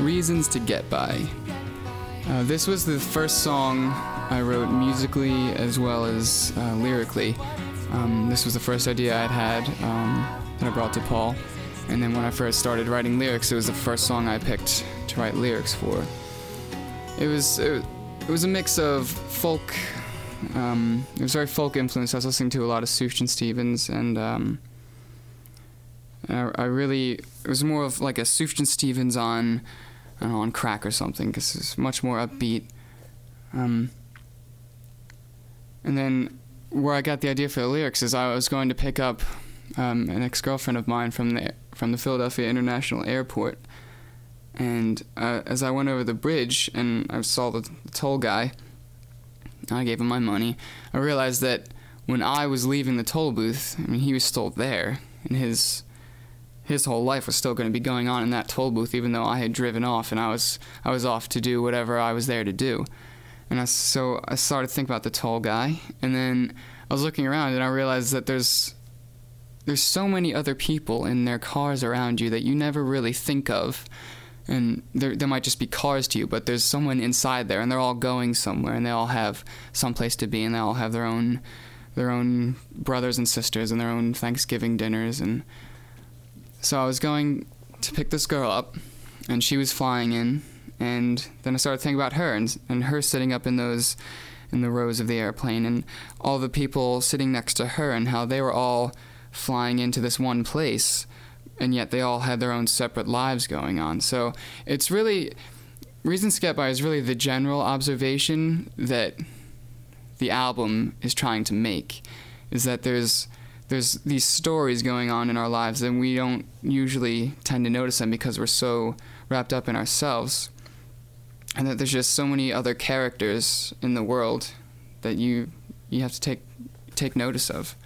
Reasons to Get By. Uh, this was the first song I wrote musically as well as uh, lyrically. Um, this was the first idea I'd had um, that I brought to Paul. And then when I first started writing lyrics, it was the first song I picked to write lyrics for. It was it, was a mix of folk. Um, it was very folk influenced. I was listening to a lot of Sufjan Stevens, and um, I, I, really it was more of like a Sufjan Stevens on know, on crack or something because it's much more upbeat. Um, and then where I got the idea for the lyrics is I was going to pick up um, an ex-girlfriend of mine from the from the Philadelphia International Airport, and uh, as I went over the bridge and I saw the, the toll guy, I gave him my money. I realized that when I was leaving the toll booth, I mean, he was still there, and his his whole life was still going to be going on in that toll booth, even though I had driven off and I was I was off to do whatever I was there to do. And I, so I started to think about the toll guy, and then I was looking around and I realized that there's there's so many other people in their cars around you that you never really think of. And there, there might just be cars to you, but there's someone inside there, and they're all going somewhere, and they all have some place to be, and they all have their own, their own brothers and sisters, and their own Thanksgiving dinners, and so I was going to pick this girl up, and she was flying in, and then I started thinking about her and and her sitting up in those in the rows of the airplane, and all the people sitting next to her, and how they were all flying into this one place, and yet they all had their own separate lives going on. So it's really Reasons to Get By is really the general observation that the album is trying to make, is that there's there's these stories going on in our lives and we don't usually tend to notice them because we're so wrapped up in ourselves. And that there's just so many other characters in the world that you you have to take take notice of